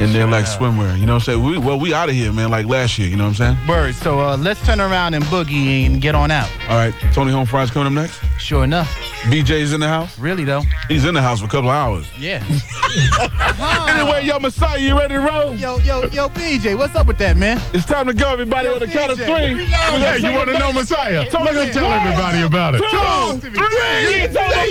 in their like swimwear. You know what I'm saying? We, well, we out of here, man. Like last year. You know what I'm saying? Word. So uh, let's turn around and boogie and get on out. All right. Tony Humphries coming up next. Sure enough. BJ's in the house. Really though. He's in the house for a couple of hours. Yeah. Anyway, yo, Messiah, you ready to roll? yo, yo, yo, BJ, what's up with that, man? It's time to go, everybody. Yo, on the count of DJ, three. we know. Yeah, you want to know Messiah? Tell Let me me tell everybody about it. Two, three. You ain't telling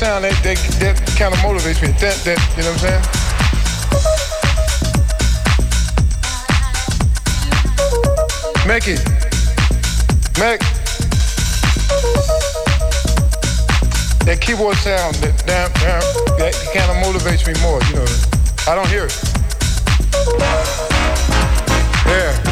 sound that that, that kind of motivates me. That that you know what I'm saying? Make it. Make that keyboard sound that that kind of motivates me more, you know. I don't hear it. Yeah.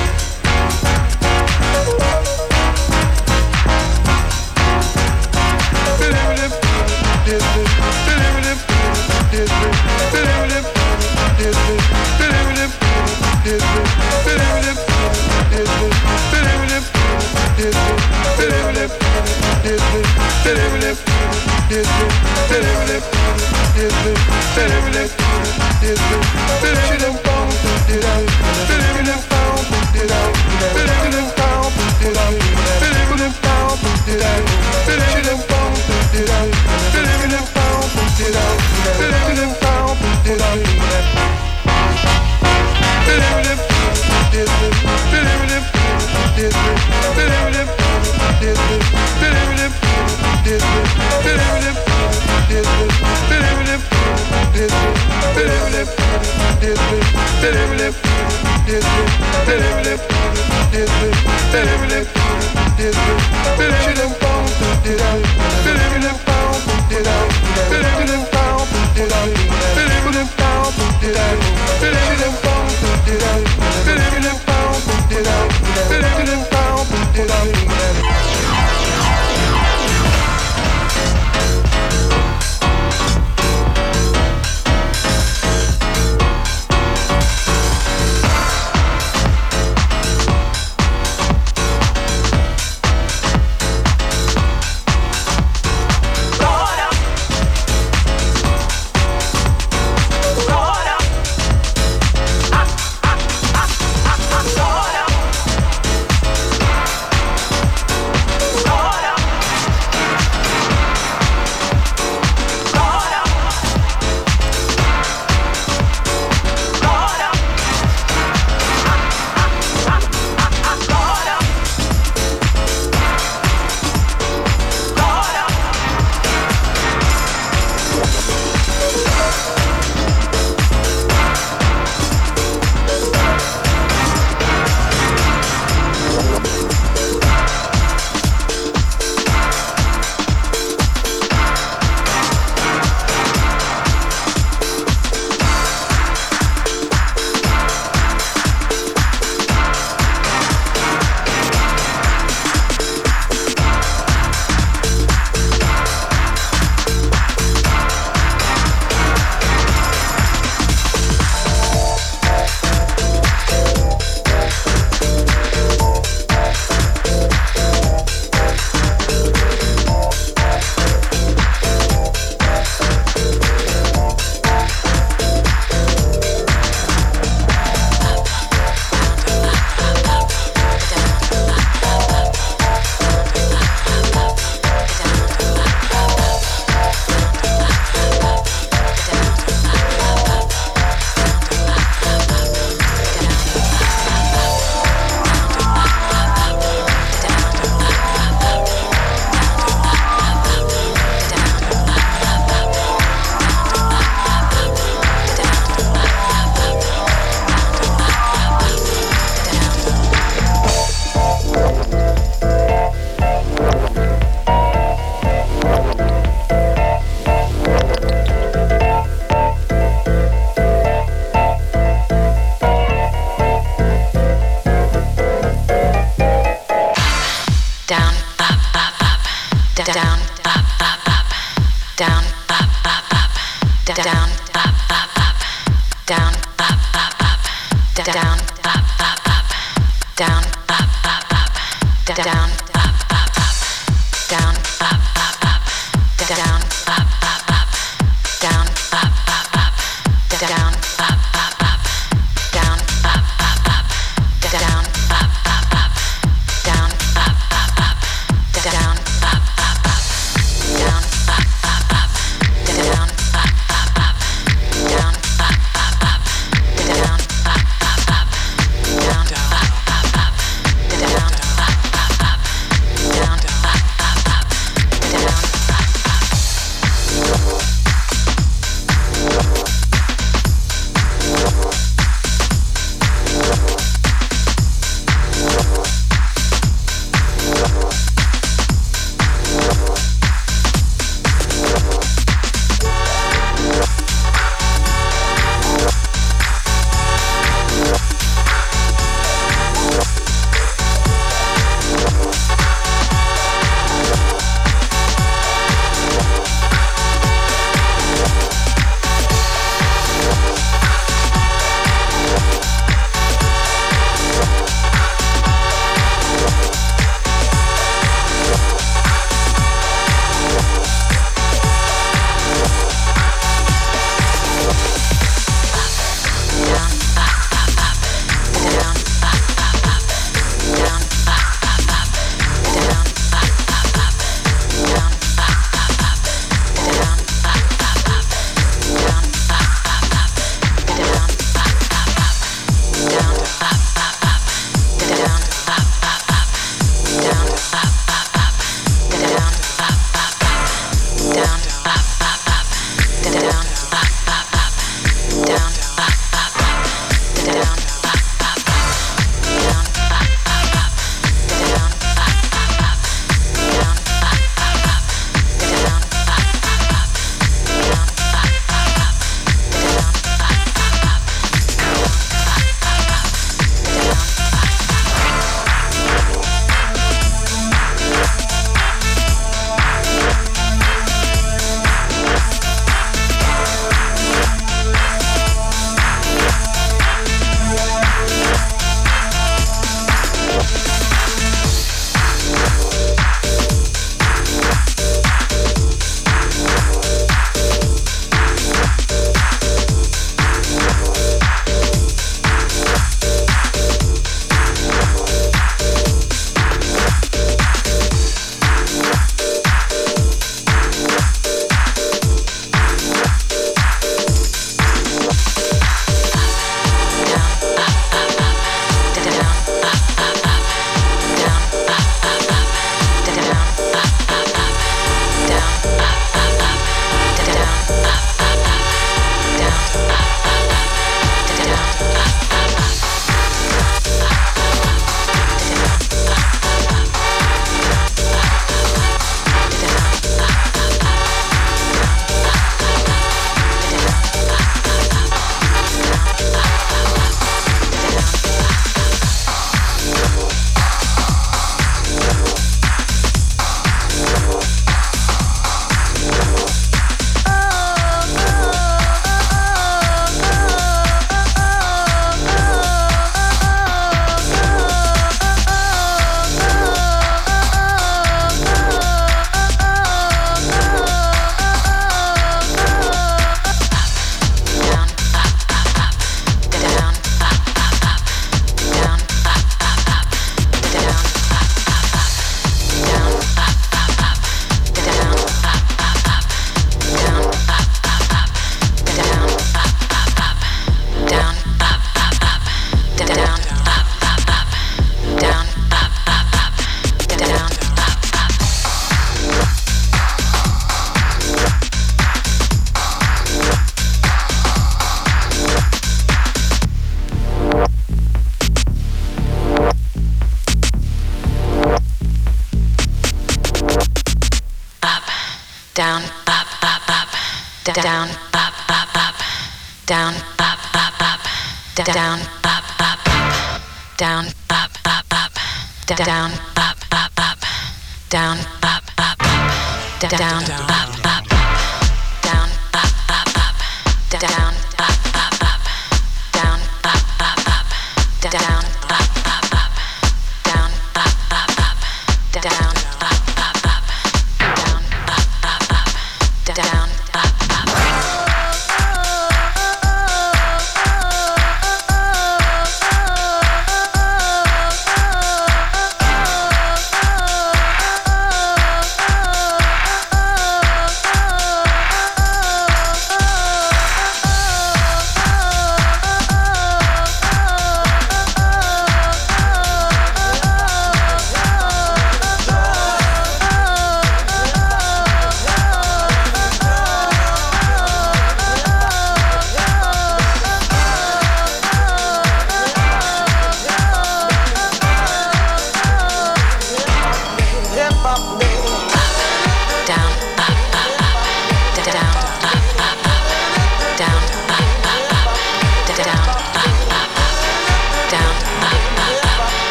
Baby, let's down, up, up, up, down, up, up, up, down.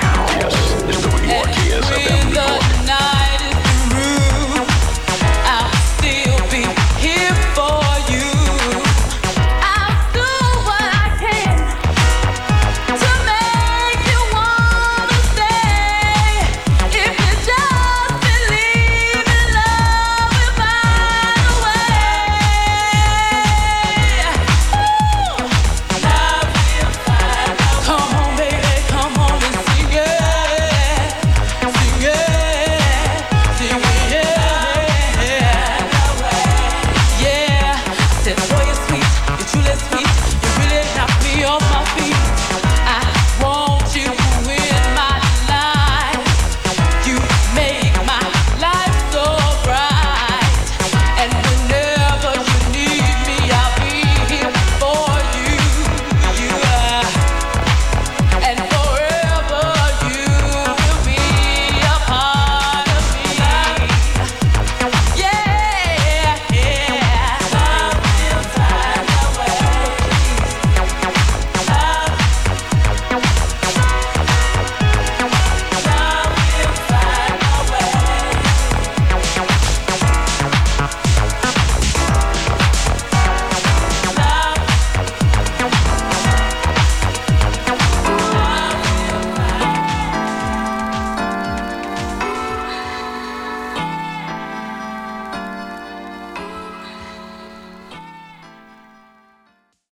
Come